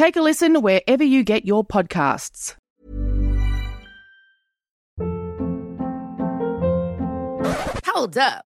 Take a listen wherever you get your podcasts. Hold up.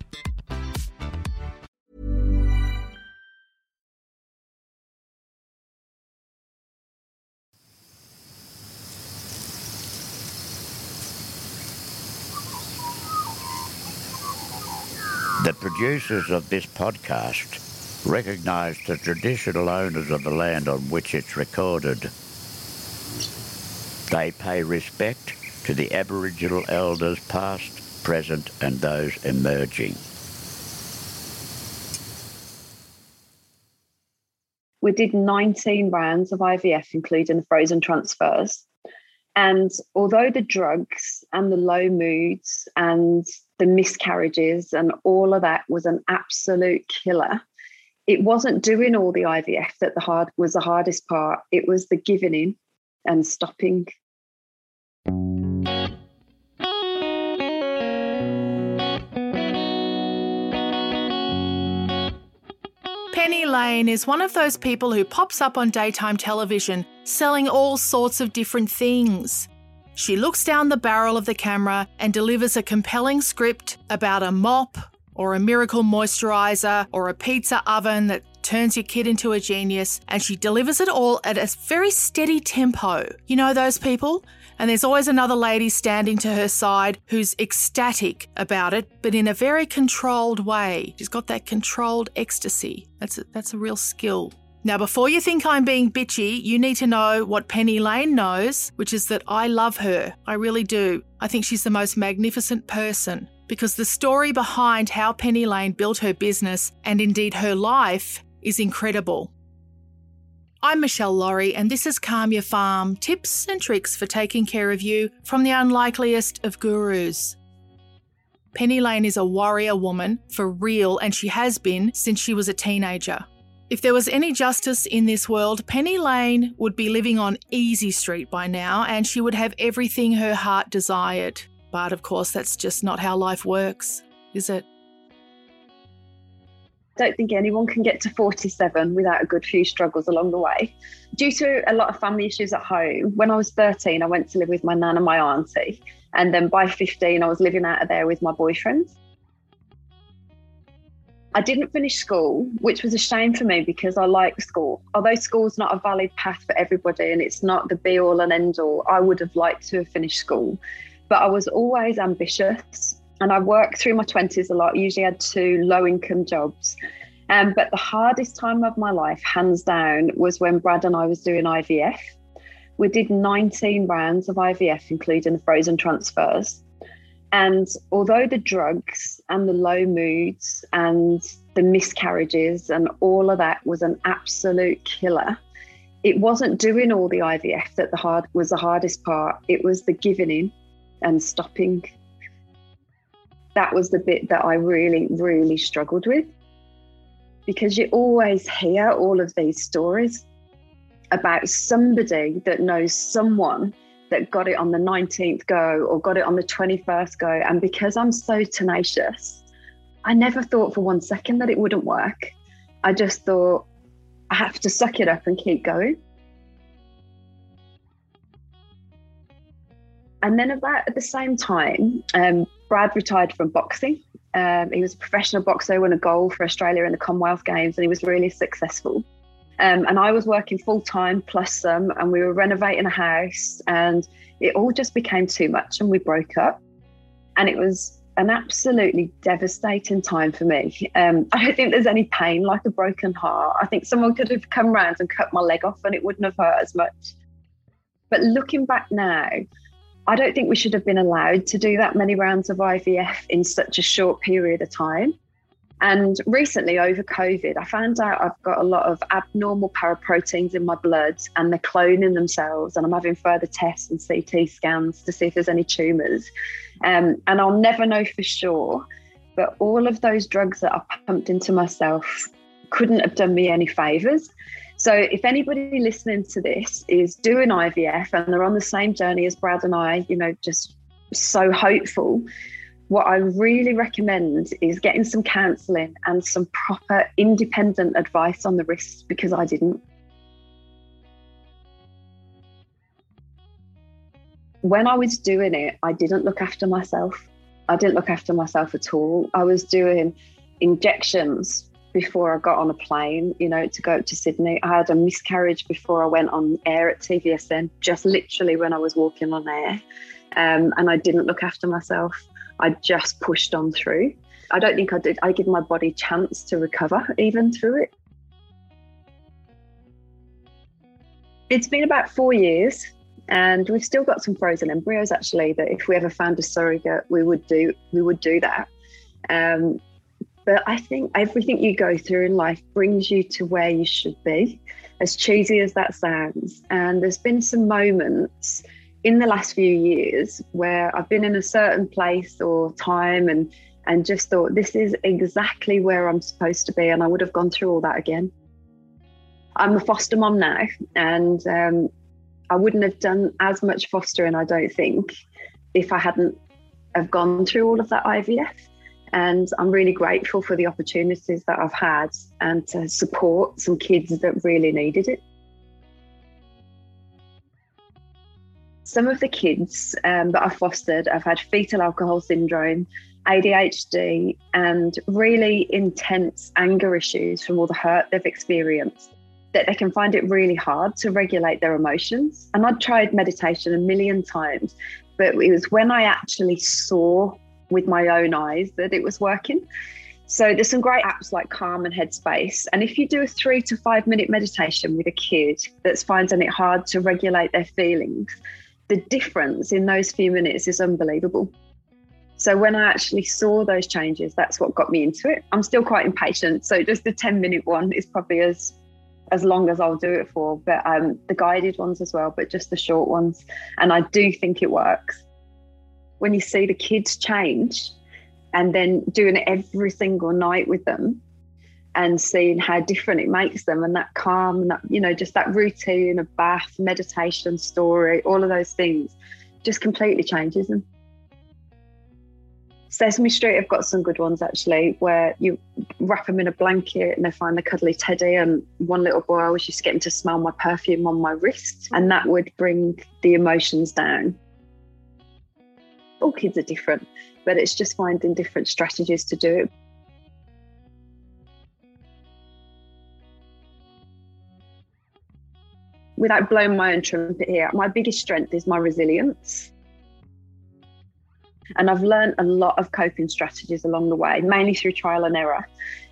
The producers of this podcast recognise the traditional owners of the land on which it's recorded. They pay respect to the Aboriginal elders past, present and those emerging. We did 19 rounds of IVF, including the frozen transfers. And although the drugs and the low moods and the miscarriages and all of that was an absolute killer, it wasn't doing all the IVF that the hard was the hardest part. It was the giving in and stopping. Penny Lane is one of those people who pops up on daytime television selling all sorts of different things. She looks down the barrel of the camera and delivers a compelling script about a mop, or a miracle moisturizer, or a pizza oven that turns your kid into a genius, and she delivers it all at a very steady tempo. You know those people? And there's always another lady standing to her side who's ecstatic about it, but in a very controlled way. She's got that controlled ecstasy. That's a, that's a real skill. Now, before you think I'm being bitchy, you need to know what Penny Lane knows, which is that I love her. I really do. I think she's the most magnificent person because the story behind how Penny Lane built her business and indeed her life is incredible. I'm Michelle Laurie, and this is Calm Your Farm tips and tricks for taking care of you from the unlikeliest of gurus. Penny Lane is a warrior woman for real, and she has been since she was a teenager. If there was any justice in this world, Penny Lane would be living on Easy Street by now, and she would have everything her heart desired. But of course, that's just not how life works, is it? I don't think anyone can get to 47 without a good few struggles along the way. Due to a lot of family issues at home, when I was 13, I went to live with my nan and my auntie. And then by 15, I was living out of there with my boyfriend. I didn't finish school, which was a shame for me because I like school. Although school's not a valid path for everybody and it's not the be all and end all, I would have liked to have finished school. But I was always ambitious and I worked through my 20s a lot, usually had two low income jobs. Um, but the hardest time of my life, hands down, was when Brad and I was doing IVF. We did 19 rounds of IVF, including the frozen transfers. And although the drugs and the low moods and the miscarriages and all of that was an absolute killer, it wasn't doing all the IVF that the hard was the hardest part. It was the giving in and stopping. That was the bit that I really, really struggled with. Because you always hear all of these stories about somebody that knows someone that got it on the 19th go or got it on the 21st go. And because I'm so tenacious, I never thought for one second that it wouldn't work. I just thought, I have to suck it up and keep going. And then about at the same time, um, Brad retired from boxing. Um, he was a professional boxer, won a gold for Australia in the Commonwealth Games, and he was really successful. Um, and I was working full time plus some, and we were renovating a house, and it all just became too much, and we broke up. And it was an absolutely devastating time for me. Um, I don't think there's any pain like a broken heart. I think someone could have come round and cut my leg off and it wouldn't have hurt as much. But looking back now, I don't think we should have been allowed to do that many rounds of IVF in such a short period of time. And recently, over COVID, I found out I've got a lot of abnormal paraproteins in my blood and they're cloning themselves. And I'm having further tests and CT scans to see if there's any tumours. Um, and I'll never know for sure. But all of those drugs that I pumped into myself couldn't have done me any favours. So, if anybody listening to this is doing IVF and they're on the same journey as Brad and I, you know, just so hopeful, what I really recommend is getting some counselling and some proper independent advice on the risks because I didn't. When I was doing it, I didn't look after myself. I didn't look after myself at all. I was doing injections before I got on a plane, you know, to go to Sydney. I had a miscarriage before I went on air at TVSN, just literally when I was walking on air. Um, and I didn't look after myself. I just pushed on through. I don't think I did. I give my body chance to recover even through it. It's been about four years, and we've still got some frozen embryos. Actually, that if we ever found a surrogate, we would do we would do that. Um, but I think everything you go through in life brings you to where you should be, as cheesy as that sounds. And there's been some moments in the last few years where I've been in a certain place or time and and just thought this is exactly where I'm supposed to be, and I would have gone through all that again. I'm a foster mom now, and um, I wouldn't have done as much fostering, I don't think, if I hadn't have gone through all of that IVF. And I'm really grateful for the opportunities that I've had and to support some kids that really needed it. Some of the kids um, that I've fostered have had fetal alcohol syndrome, ADHD, and really intense anger issues from all the hurt they've experienced. That they can find it really hard to regulate their emotions. And I'd tried meditation a million times, but it was when I actually saw with my own eyes that it was working. So there's some great apps like Calm and Headspace. And if you do a three to five minute meditation with a kid that's finding it hard to regulate their feelings, the difference in those few minutes is unbelievable. So when I actually saw those changes, that's what got me into it. I'm still quite impatient, so just the 10 minute one is probably as as long as I'll do it for. But um, the guided ones as well, but just the short ones. And I do think it works. When you see the kids change, and then doing it every single night with them, and seeing how different it makes them and that calm and that you know just that routine of bath meditation story all of those things just completely changes them Sesame Street have got some good ones actually, where you wrap them in a blanket and they find the cuddly teddy. And one little boy, I was just getting to smell my perfume on my wrist, and that would bring the emotions down. All kids are different, but it's just finding different strategies to do it. Without blowing my own trumpet here, my biggest strength is my resilience. And I've learned a lot of coping strategies along the way, mainly through trial and error.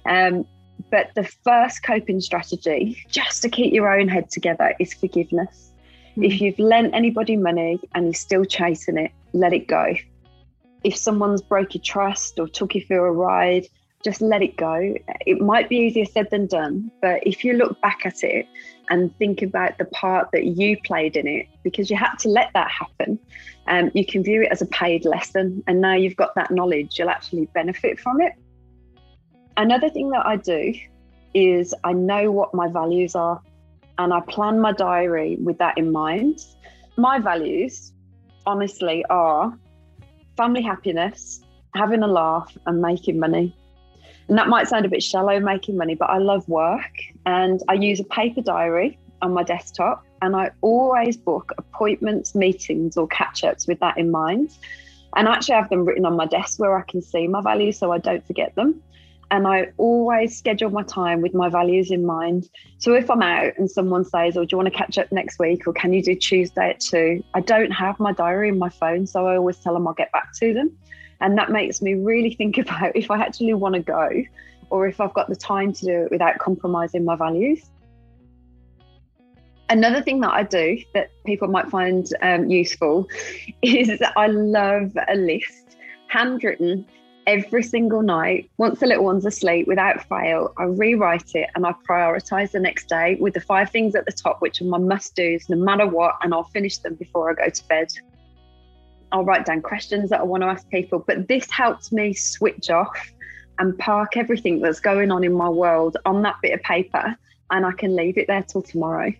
Um, but the first coping strategy, just to keep your own head together, is forgiveness. Mm-hmm. If you've lent anybody money and you're still chasing it, let it go. If someone's broke your trust or took you for a ride, just let it go. It might be easier said than done, but if you look back at it and think about the part that you played in it, because you had to let that happen, um, you can view it as a paid lesson. And now you've got that knowledge, you'll actually benefit from it. Another thing that I do is I know what my values are and I plan my diary with that in mind. My values, honestly, are family happiness, having a laugh, and making money. And that might sound a bit shallow making money, but I love work and I use a paper diary on my desktop and I always book appointments, meetings, or catch ups with that in mind. And I actually have them written on my desk where I can see my values so I don't forget them. and I always schedule my time with my values in mind. So if I'm out and someone says, "Oh, do you want to catch up next week?" or "Can you do Tuesday at 2? I don't have my diary in my phone, so I always tell them I'll get back to them, and that makes me really think about if I actually want to go, or if I've got the time to do it without compromising my values. Another thing that I do that people might find um, useful is I love a list, handwritten every single night. Once the little one's asleep, without fail, I rewrite it and I prioritize the next day with the five things at the top, which are my must do's no matter what, and I'll finish them before I go to bed. I'll write down questions that I want to ask people, but this helps me switch off and park everything that's going on in my world on that bit of paper, and I can leave it there till tomorrow.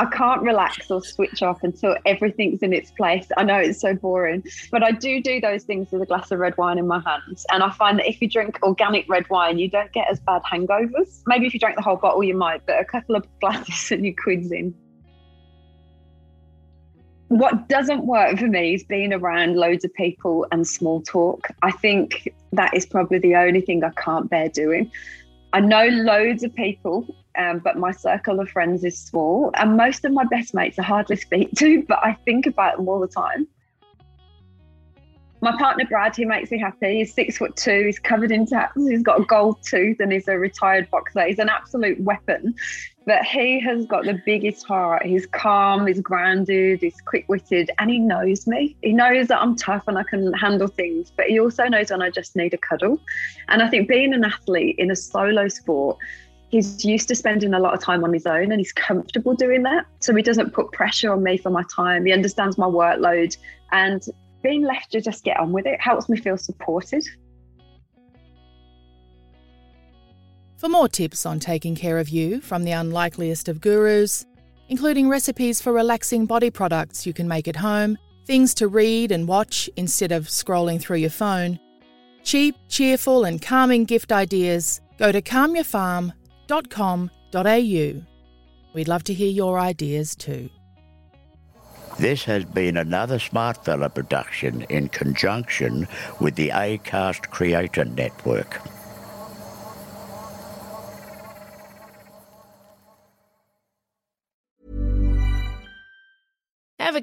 I can't relax or switch off until everything's in its place. I know it's so boring, but I do do those things with a glass of red wine in my hands. And I find that if you drink organic red wine, you don't get as bad hangovers. Maybe if you drank the whole bottle, you might, but a couple of glasses and your quid's in. What doesn't work for me is being around loads of people and small talk. I think that is probably the only thing I can't bear doing. I know loads of people um, but my circle of friends is small, and most of my best mates I hardly speak to, but I think about them all the time. My partner Brad, he makes me happy. He's six foot two. He's covered in tats. He's got a gold tooth, and he's a retired boxer. He's an absolute weapon. But he has got the biggest heart. He's calm. He's grounded. He's quick-witted, and he knows me. He knows that I'm tough and I can handle things. But he also knows when I just need a cuddle. And I think being an athlete in a solo sport he's used to spending a lot of time on his own and he's comfortable doing that. So he doesn't put pressure on me for my time. He understands my workload and being left to just get on with it helps me feel supported. For more tips on taking care of you from the unlikeliest of gurus, including recipes for relaxing body products you can make at home, things to read and watch instead of scrolling through your phone, cheap, cheerful, and calming gift ideas, go to calmyourfarm.com.au. We'd love to hear your ideas too. This has been another Smart Smartfella production in conjunction with the ACAST Creator Network.